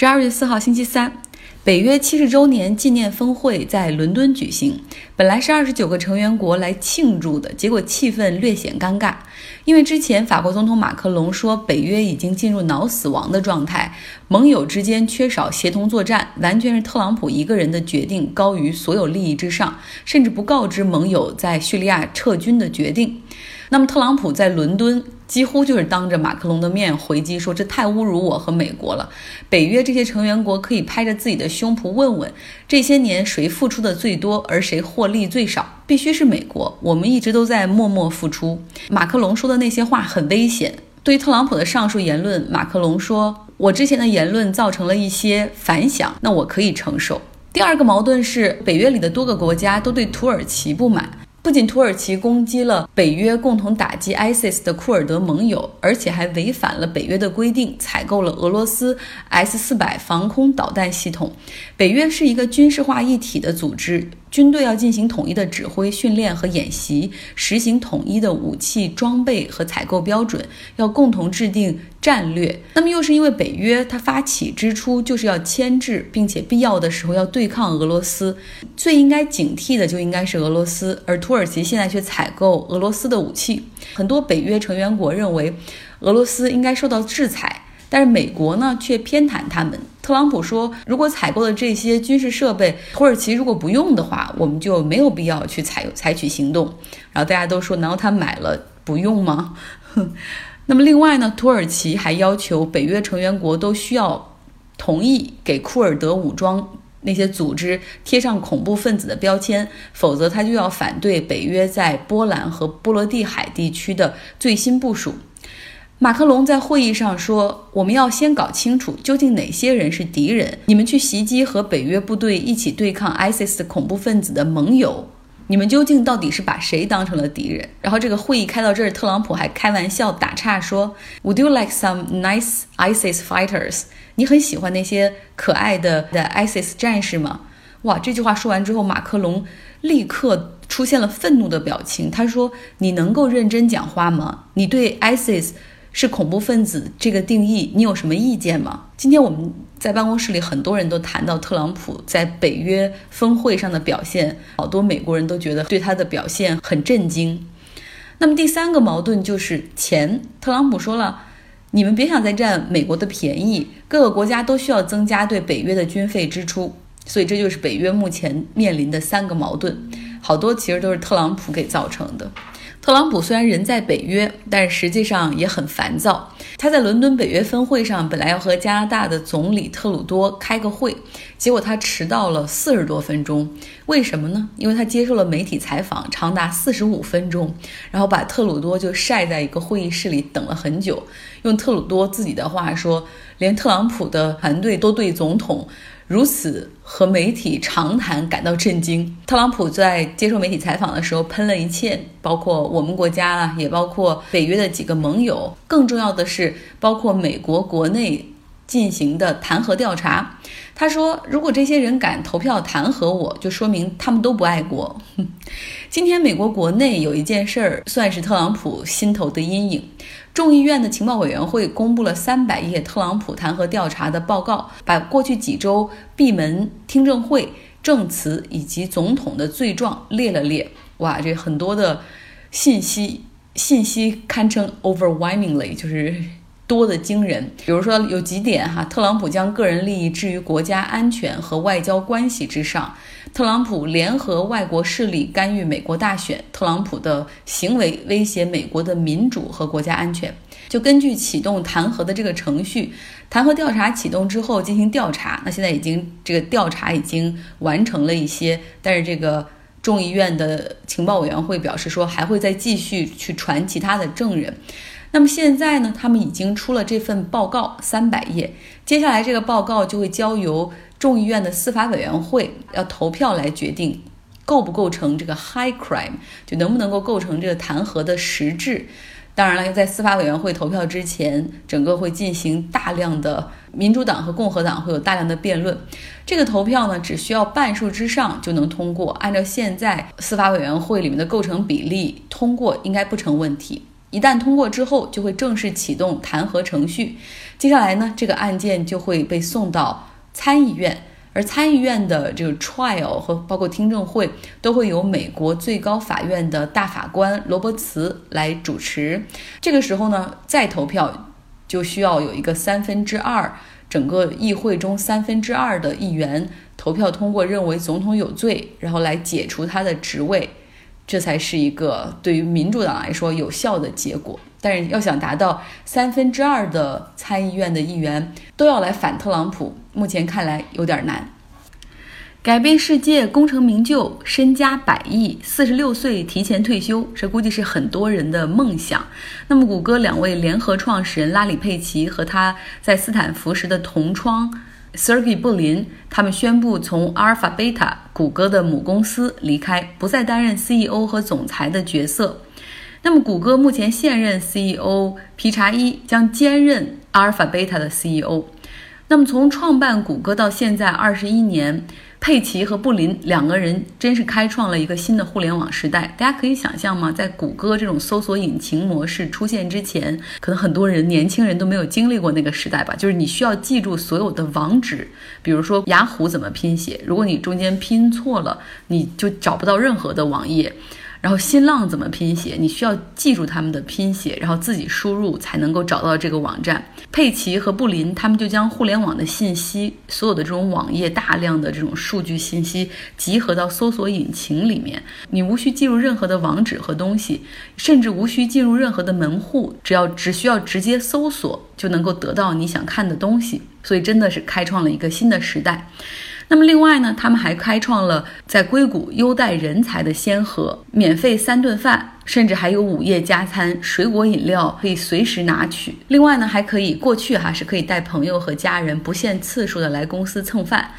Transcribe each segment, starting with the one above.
十二月四号，星期三，北约七十周年纪念峰会在伦敦举行。本来是二十九个成员国来庆祝的，结果气氛略显尴尬。因为之前法国总统马克龙说，北约已经进入脑死亡的状态，盟友之间缺少协同作战，完全是特朗普一个人的决定高于所有利益之上，甚至不告知盟友在叙利亚撤军的决定。那么，特朗普在伦敦。几乎就是当着马克龙的面回击说：“这太侮辱我和美国了。”北约这些成员国可以拍着自己的胸脯问问：这些年谁付出的最多，而谁获利最少？必须是美国。我们一直都在默默付出。马克龙说的那些话很危险。对于特朗普的上述言论，马克龙说：“我之前的言论造成了一些反响，那我可以承受。”第二个矛盾是，北约里的多个国家都对土耳其不满。不仅土耳其攻击了北约共同打击 ISIS 的库尔德盟友，而且还违反了北约的规定，采购了俄罗斯 S 四百防空导弹系统。北约是一个军事化一体的组织。军队要进行统一的指挥、训练和演习，实行统一的武器装备和采购标准，要共同制定战略。那么，又是因为北约它发起之初就是要牵制，并且必要的时候要对抗俄罗斯，最应该警惕的就应该是俄罗斯，而土耳其现在却采购俄罗斯的武器。很多北约成员国认为，俄罗斯应该受到制裁。但是美国呢，却偏袒他们。特朗普说，如果采购的这些军事设备，土耳其如果不用的话，我们就没有必要去采采取行动。然后大家都说，难道他买了不用吗？那么另外呢，土耳其还要求北约成员国都需要同意给库尔德武装那些组织贴上恐怖分子的标签，否则他就要反对北约在波兰和波罗的海地区的最新部署。马克龙在会议上说：“我们要先搞清楚究竟哪些人是敌人。你们去袭击和北约部队一起对抗 ISIS 的恐怖分子的盟友，你们究竟到底是把谁当成了敌人？”然后这个会议开到这儿，特朗普还开玩笑打岔说：“Would you like some nice ISIS fighters？你很喜欢那些可爱的的 ISIS 战士吗？”哇，这句话说完之后，马克龙立刻出现了愤怒的表情。他说：“你能够认真讲话吗？你对 ISIS？” 是恐怖分子这个定义，你有什么意见吗？今天我们在办公室里，很多人都谈到特朗普在北约峰会上的表现，好多美国人都觉得对他的表现很震惊。那么第三个矛盾就是钱，特朗普说了，你们别想再占美国的便宜，各个国家都需要增加对北约的军费支出，所以这就是北约目前面临的三个矛盾，好多其实都是特朗普给造成的。特朗普虽然人在北约，但实际上也很烦躁。他在伦敦北约峰会上本来要和加拿大的总理特鲁多开个会，结果他迟到了四十多分钟。为什么呢？因为他接受了媒体采访，长达四十五分钟，然后把特鲁多就晒在一个会议室里等了很久。用特鲁多自己的话说，连特朗普的团队都对总统。如此和媒体长谈感到震惊。特朗普在接受媒体采访的时候喷了一切，包括我们国家啊，也包括北约的几个盟友。更重要的是，包括美国国内进行的弹劾调查。他说：“如果这些人敢投票弹劾我，就说明他们都不爱国。”今天美国国内有一件事儿，算是特朗普心头的阴影。众议院的情报委员会公布了三百页特朗普弹劾调查的报告，把过去几周闭门听证会证词以及总统的罪状列了列。哇，这很多的信息，信息堪称 overwhelmingly，就是多的惊人。比如说有几点哈，特朗普将个人利益置于国家安全和外交关系之上。特朗普联合外国势力干预美国大选，特朗普的行为威胁美国的民主和国家安全。就根据启动弹劾的这个程序，弹劾调查启动之后进行调查。那现在已经这个调查已经完成了一些，但是这个众议院的情报委员会表示说还会再继续去传其他的证人。那么现在呢，他们已经出了这份报告三百页，接下来这个报告就会交由。众议院的司法委员会要投票来决定构不构成这个 high crime，就能不能够构成这个弹劾的实质。当然了，在司法委员会投票之前，整个会进行大量的民主党和共和党会有大量的辩论。这个投票呢，只需要半数之上就能通过。按照现在司法委员会里面的构成比例，通过应该不成问题。一旦通过之后，就会正式启动弹劾程序。接下来呢，这个案件就会被送到参议院。而参议院的这个 trial 和包括听证会都会由美国最高法院的大法官罗伯茨来主持。这个时候呢，再投票就需要有一个三分之二，整个议会中三分之二的议员投票通过，认为总统有罪，然后来解除他的职位，这才是一个对于民主党来说有效的结果。但是要想达到三分之二的参议院的议员都要来反特朗普，目前看来有点难。改变世界，功成名就，身家百亿，四十六岁提前退休，这估计是很多人的梦想。那么，谷歌两位联合创始人拉里·佩奇和他在斯坦福时的同窗 Sergey 布林，他们宣布从阿尔法贝塔谷歌的母公司离开，不再担任 CEO 和总裁的角色。那么，谷歌目前现任 CEO 皮查伊将兼任阿尔法贝塔的 CEO。那么，从创办谷歌到现在二十一年，佩奇和布林两个人真是开创了一个新的互联网时代。大家可以想象吗？在谷歌这种搜索引擎模式出现之前，可能很多人年轻人都没有经历过那个时代吧。就是你需要记住所有的网址，比如说雅虎怎么拼写，如果你中间拼错了，你就找不到任何的网页。然后新浪怎么拼写？你需要记住他们的拼写，然后自己输入才能够找到这个网站。佩奇和布林他们就将互联网的信息，所有的这种网页大量的这种数据信息集合到搜索引擎里面。你无需进入任何的网址和东西，甚至无需进入任何的门户，只要只需要直接搜索就能够得到你想看的东西。所以真的是开创了一个新的时代。那么另外呢，他们还开创了在硅谷优待人才的先河，免费三顿饭，甚至还有午夜加餐，水果饮料可以随时拿取。另外呢，还可以过去哈是可以带朋友和家人不限次数的来公司蹭饭，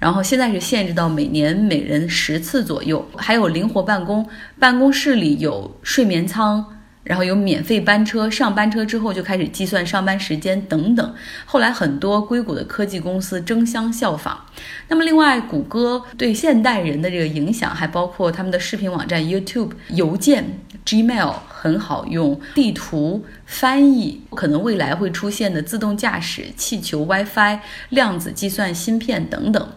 然后现在是限制到每年每人十次左右，还有灵活办公，办公室里有睡眠舱。然后有免费班车，上班车之后就开始计算上班时间等等。后来很多硅谷的科技公司争相效仿。那么另外，谷歌对现代人的这个影响还包括他们的视频网站 YouTube、邮件 Gmail 很好用，地图、翻译，可能未来会出现的自动驾驶、气球、WiFi、量子计算芯片等等。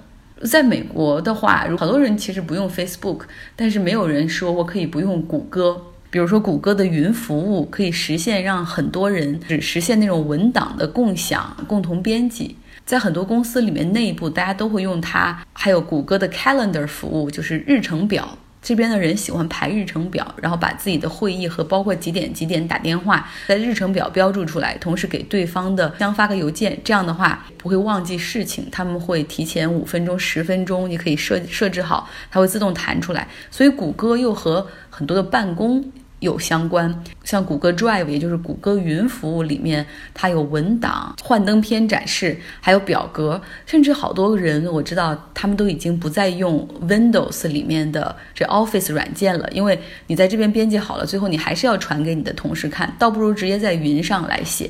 在美国的话，好多人其实不用 Facebook，但是没有人说我可以不用谷歌。比如说，谷歌的云服务可以实现让很多人只实现那种文档的共享、共同编辑。在很多公司里面，内部大家都会用它。还有谷歌的 Calendar 服务，就是日程表。这边的人喜欢排日程表，然后把自己的会议和包括几点几点打电话，在日程表标注出来，同时给对方的相发个邮件。这样的话不会忘记事情，他们会提前五分钟、十分钟，你可以设设置好，它会自动弹出来。所以谷歌又和很多的办公。有相关，像谷歌 Drive，也就是谷歌云服务里面，它有文档、幻灯片展示，还有表格，甚至好多人我知道，他们都已经不再用 Windows 里面的这 Office 软件了，因为你在这边编辑好了，最后你还是要传给你的同事看，倒不如直接在云上来写。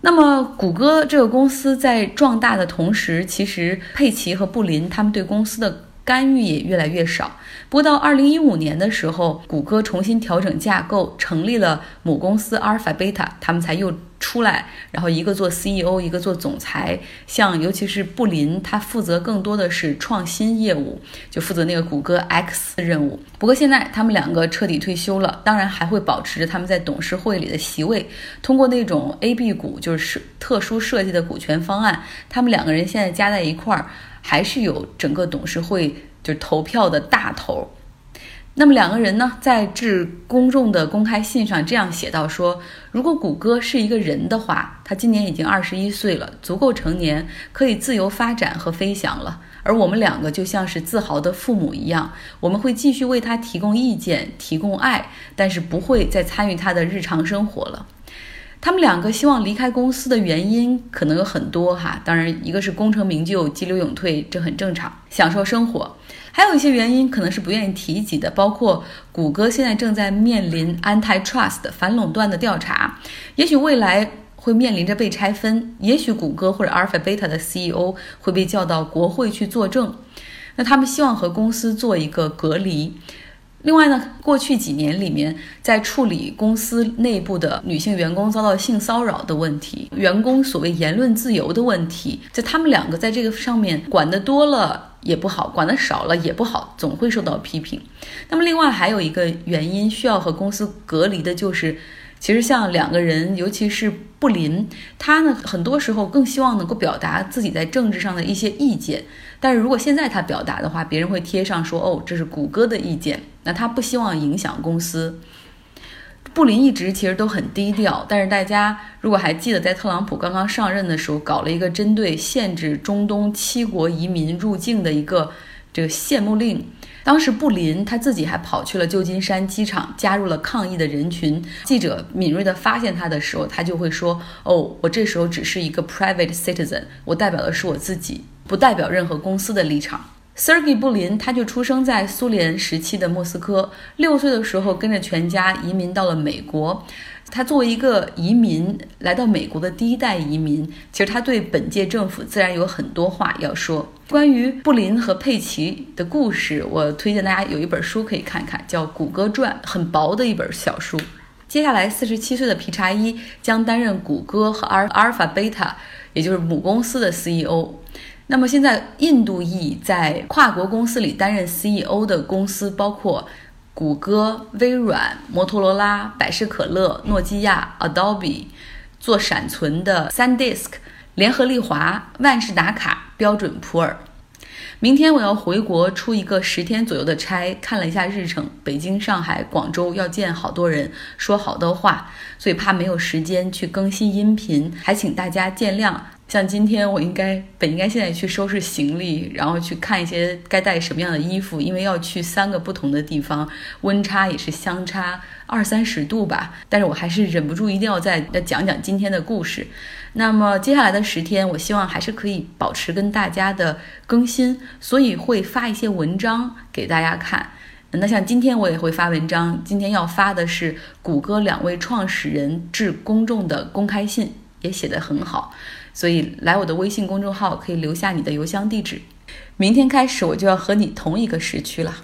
那么，谷歌这个公司在壮大的同时，其实佩奇和布林他们对公司的。干预也越来越少。不到二零一五年的时候，谷歌重新调整架构，成立了母公司阿尔法贝塔，他们才又出来，然后一个做 CEO，一个做总裁。像尤其是布林，他负责更多的是创新业务，就负责那个谷歌 X 任务。不过现在他们两个彻底退休了，当然还会保持着他们在董事会里的席位。通过那种 A B 股，就是特殊设计的股权方案，他们两个人现在加在一块儿。还是有整个董事会就投票的大头，那么两个人呢，在致公众的公开信上这样写到说：如果谷歌是一个人的话，他今年已经二十一岁了，足够成年，可以自由发展和飞翔了。而我们两个就像是自豪的父母一样，我们会继续为他提供意见、提供爱，但是不会再参与他的日常生活了。他们两个希望离开公司的原因可能有很多哈，当然一个是功成名就、急流勇退，这很正常，享受生活；还有一些原因可能是不愿意提及的，包括谷歌现在正在面临 antitrust 反垄断的调查，也许未来会面临着被拆分，也许谷歌或者阿尔法贝塔的 CEO 会被叫到国会去作证，那他们希望和公司做一个隔离。另外呢，过去几年里面，在处理公司内部的女性员工遭到性骚扰的问题，员工所谓言论自由的问题，在他们两个在这个上面管得多了也不好，管得少了也不好，总会受到批评。那么另外还有一个原因需要和公司隔离的就是。其实像两个人，尤其是布林，他呢很多时候更希望能够表达自己在政治上的一些意见。但是如果现在他表达的话，别人会贴上说：“哦，这是谷歌的意见。”那他不希望影响公司。布林一直其实都很低调，但是大家如果还记得，在特朗普刚刚上任的时候，搞了一个针对限制中东七国移民入境的一个这个限牧令。当时布林他自己还跑去了旧金山机场，加入了抗议的人群。记者敏锐地发现他的时候，他就会说：“哦，我这时候只是一个 private citizen，我代表的是我自己，不代表任何公司的立场。” Sergey 布林他就出生在苏联时期的莫斯科，六岁的时候跟着全家移民到了美国。他作为一个移民来到美国的第一代移民，其实他对本届政府自然有很多话要说。关于布林和佩奇的故事，我推荐大家有一本书可以看看，叫《谷歌传》，很薄的一本小书。接下来，四十七岁的皮查伊将担任谷歌和阿尔阿尔法贝塔，也就是母公司的 CEO。那么现在，印度裔在跨国公司里担任 CEO 的公司包括。谷歌、微软、摩托罗拉、百事可乐、诺基亚、Adobe，做闪存的 SanDisk、联合利华、万事达卡、标准普尔。明天我要回国出一个十天左右的差，看了一下日程，北京、上海、广州要见好多人，说好多话，所以怕没有时间去更新音频，还请大家见谅。像今天我应该本应该现在去收拾行李，然后去看一些该带什么样的衣服，因为要去三个不同的地方，温差也是相差二三十度吧。但是我还是忍不住一定要再讲讲今天的故事。那么接下来的十天，我希望还是可以保持跟大家的更新，所以会发一些文章给大家看。那像今天我也会发文章，今天要发的是谷歌两位创始人致公众的公开信，也写得很好。所以来我的微信公众号可以留下你的邮箱地址，明天开始我就要和你同一个时区了。